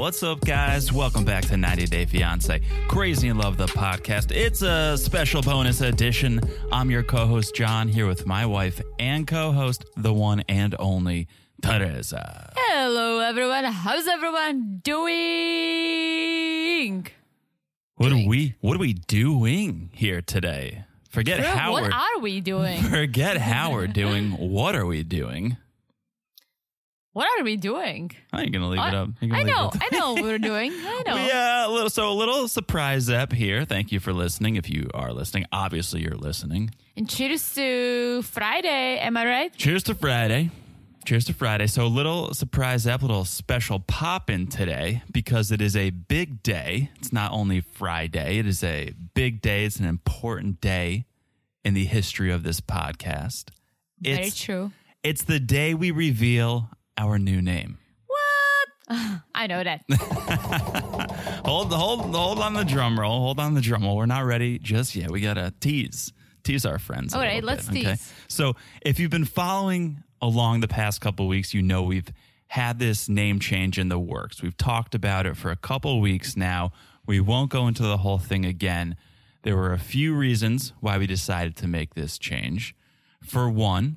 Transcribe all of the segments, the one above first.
What's up, guys? Welcome back to 90 Day Fiance Crazy in Love, the podcast. It's a special bonus edition. I'm your co host, John, here with my wife and co host, the one and only Teresa. Hello, everyone. How's everyone doing? What are we what are we doing here today? Forget True, how what we're are we doing? forget how we're doing. What are we doing? What are we doing? Are you gonna leave it up? I know. I know what we're doing. I know. We, uh, a little, so a little surprise up here. Thank you for listening. If you are listening, obviously you're listening. And cheers to Friday. Am I right? Cheers to Friday. Cheers to Friday. So a little surprise up, little special pop in today because it is a big day. It's not only Friday, it is a big day. It's an important day in the history of this podcast. Very It's, true. it's the day we reveal our new name. What? I know that. Hold, hold, hold on the drum roll. Hold on the drum roll. We're not ready just yet. We gotta tease, tease our friends. All right, let's bit, tease. So, if you've been following along the past couple weeks, you know we've had this name change in the works. We've talked about it for a couple weeks now. We won't go into the whole thing again. There were a few reasons why we decided to make this change. For one,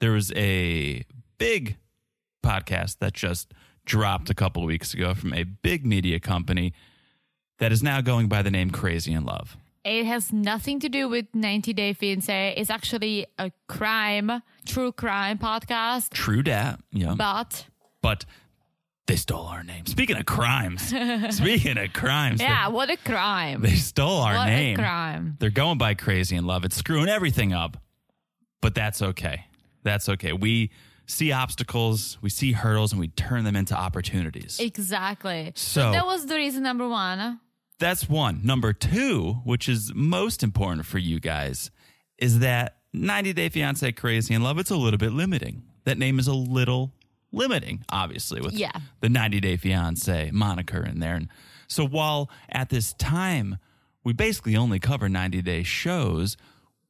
there was a big podcast that just dropped a couple weeks ago from a big media company that is now going by the name Crazy in Love. it has nothing to do with 90 Day Fiance. It's actually a crime, true crime podcast. True dat, yeah. But But they stole our name. Speaking of crimes, speaking of crimes, yeah, what a crime. they, they stole our what name. a crime. They're going by Crazy in Love. It's screwing everything up, but that's okay. That's okay. We see obstacles, we see hurdles, and we turn them into opportunities. Exactly. So- that was the reason number one. That's one. Number two, which is most important for you guys, is that 90 Day Fiance Crazy in Love, it's a little bit limiting. That name is a little limiting, obviously, with Yeah. the 90 Day Fiance moniker in there. And so while at this time we basically only cover 90 day shows,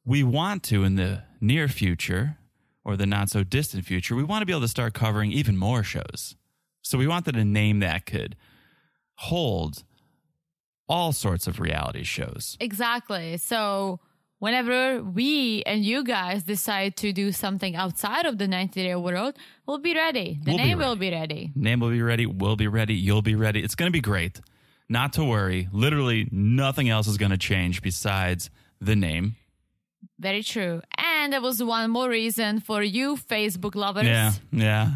we want to in the near future or the not so distant future, we want to be able to start covering even more shows. So we wanted a name that could hold all sorts of reality shows. Exactly. So whenever we and you guys decide to do something outside of the 90 day world, we'll be ready. The We'll be name will ready. be ready. Name will be ready, we'll be ready, you'll be ready. It's going to be great. Not to worry. Literally nothing else is going to change besides the name. Very true. And there was one more reason for you Facebook lovers. Yeah, yeah.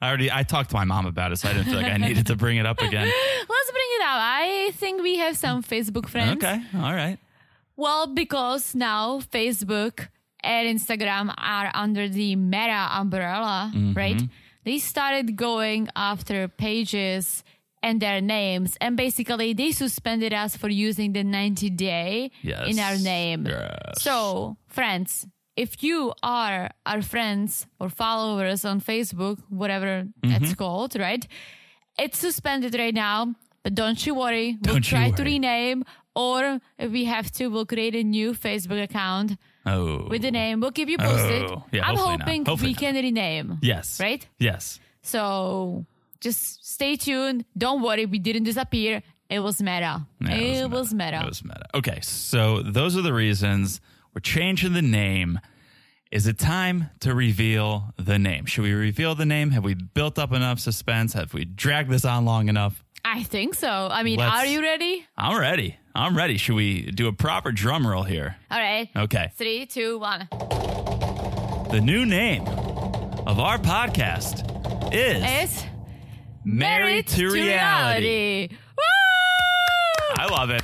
I already I talked to my mom about it, so I didn't feel like I needed to bring it up again. Let's bring it up. I think we have some Facebook friends. Okay, all right. Well, because now Facebook and Instagram are under the Meta umbrella, Mm-hmm. right? They started going after pages and their names. And basically, they suspended us for using the 90 day Yes. in our name. Yes. So, friends, if you are our friends or followers on Facebook, whatever Mm-hmm. that's called, right? It's suspended right now, but don't you worry. We'll Don't try to rename, or if we have to, we'll create a new Facebook account Oh. with the name. We'll keep you posted. Oh, yeah, I'm hoping we not. can rename. Yes. Right? Yes. So just stay tuned. Don't worry, we didn't disappear. It was meta. Yeah, it, was meta. It was meta. Okay, so those are the reasons we're changing the name. Is it time to reveal the name? Should we reveal the name? Have we built up enough suspense? Have we dragged this on long enough? I think so. I mean, Let's- are you ready? I'm ready. I'm ready. Should we do a proper drum roll here? All right. Okay. Three, two, one. The new name of our podcast is It's Married to Reality. Woo! I love it.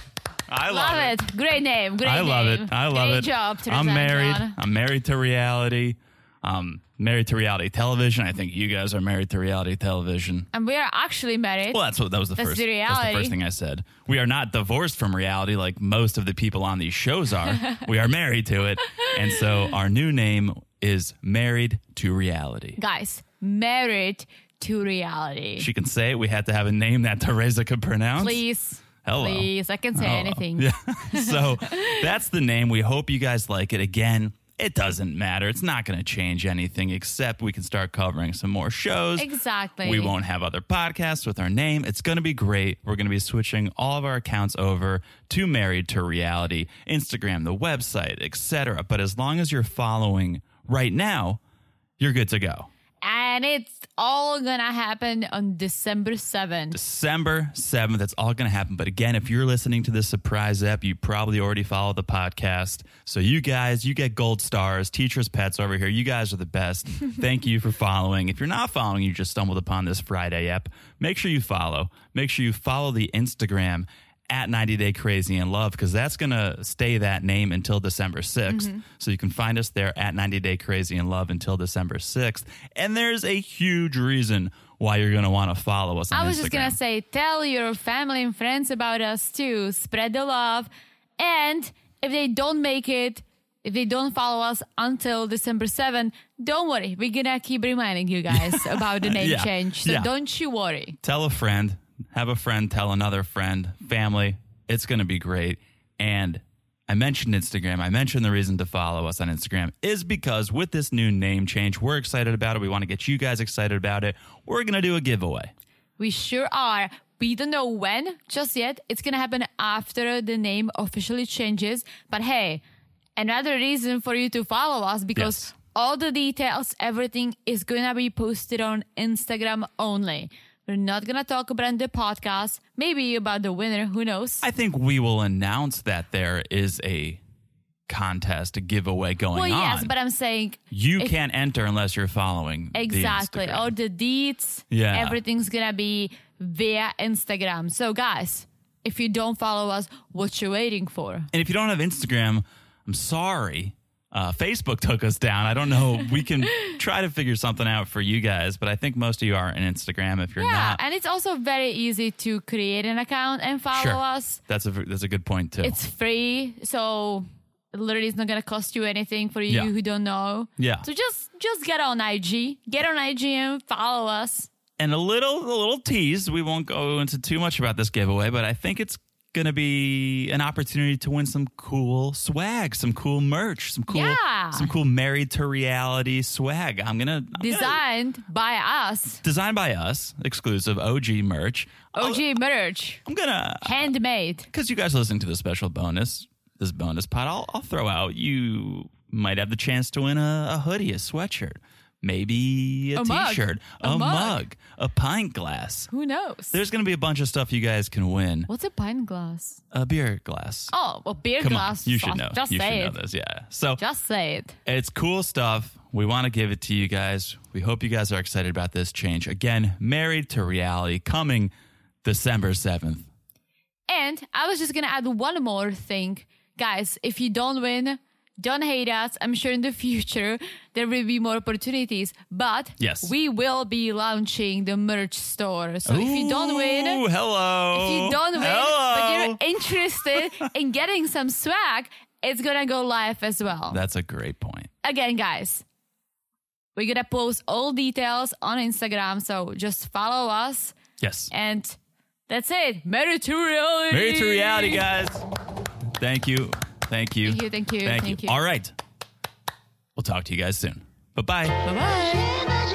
I love, love it. Great name. Great I love name. it. I love Great it. job. I'm married. Trezandron. I'm married to reality. Um, married to reality television. I think you guys are married to reality television. And we are actually married. Well, that's what that was the That's first. the That's the first thing I said. We are not divorced from reality like most of the people on these shows are. we are married to it, and so our new name is Married to Reality. Guys, married to reality. She can say it. We had to have a name that Teresa could pronounce. Please. Hello. Please. I can say Hello. anything. Yeah. so that's the name. We hope you guys like it. Again, it doesn't matter. It's not going to change anything except we can start covering some more shows. Exactly. We won't have other podcasts with our name. It's going to be great. We're going to be switching all of our accounts over to Married to Reality, Instagram, the website, etc. But as long as you're following right now, you're good to go. And it's all gonna happen on December 7th. December 7th. That's all going to happen. But again, if you're listening to this surprise app, you probably already follow the podcast. So you guys, you get gold stars, teachers' pets over here. You guys are the best. Thank you for following. If you're not following, you just stumbled upon this Friday app. Make sure you follow. Make sure you follow the Instagram at 90 Day Crazy in Love because that's going to stay that name until December 6th. Mm-hmm. So you can find us there at 90 Day Crazy in Love until December 6th. And there's a huge reason why you're going to want to follow us on I was Instagram. just gonna say, tell your family and friends about us too. Spread the love. And if they don't make it, if they don't follow us until December 7th, don't worry. We're gonna keep reminding you guys about the name Yeah. change. So Yeah. don't you worry. tell a friend, have a friend tell another friend, family. It's going to be great. And I mentioned Instagram. I mentioned the reason to follow us on Instagram is because with this new name change, we're excited about it. We want to get you guys excited about it. We're going to do a giveaway. We sure are. We don't know when just yet. It's gonna happen after the name officially changes. But hey, another reason for you to follow us because Yes. all the details, everything is gonna be posted on Instagram only. We're not gonna talk about in the podcast. Maybe about the winner. Who knows? I think we will announce that there is a contest, a giveaway going well, on. yes, but I'm saying you if- can't enter unless you're following exactly Instagram. all the deeds. Yeah. everything's gonna be via Instagram. So guys, if you don't follow us, what you waiting for? And if you don't have Instagram, I'm sorry. Uh, Facebook took us down. I don't know. We can try to figure something out for you guys, but I think most of you are on Instagram. If you're Yeah, not, and it's also very easy to create an account and follow sure, us. that's a that's a good point too. It's free, so it literally it's not gonna cost you anything for you Yeah. who don't know. Yeah. So just just get on IG, get on IG and follow us. and a little a little tease. We won't go into too much about this giveaway, but I think it's gonna be an opportunity to win some cool swag, some cool merch, some cool Yeah. some cool married to reality swag. I'm gonna I'm gonna- Designed by us, designed by us, exclusive OG merch. OG merch, I'm gonna handmade. because you guys are listening to the special bonus, this bonus pod, I'll, I'll throw out. You might have the chance to win a, a hoodie, a sweatshirt, maybe a A mug. t-shirt, A a, mug. mug, a pint glass. Who knows? There's going to be a bunch of stuff you guys can win. What's a pint glass? A beer glass. Oh, a beer Come glass. on, you should know. Just you say should it. know this, yeah. So Just say it. it's cool stuff. We want to give it to you guys. We hope you guys are excited about this change. Again, married to reality coming December 7th. And I was just gonna add one more thing. Guys, if you don't win, don't hate us. I'm sure in the future there will be more opportunities, but Yes. we will be launching the merch store. So if you don't win, hello. if you don't win, hello. but you're interested in getting some swag, it's gonna go live as well. That's a great point. Again, guys, we're gonna post all details on Instagram, so just follow us Yes. and that's it. Married to reality. Married to reality, guys. Thank you. Thank you. Thank you, thank you, Thank, you. All right. We'll talk to you guys soon. Bye bye. Bye bye.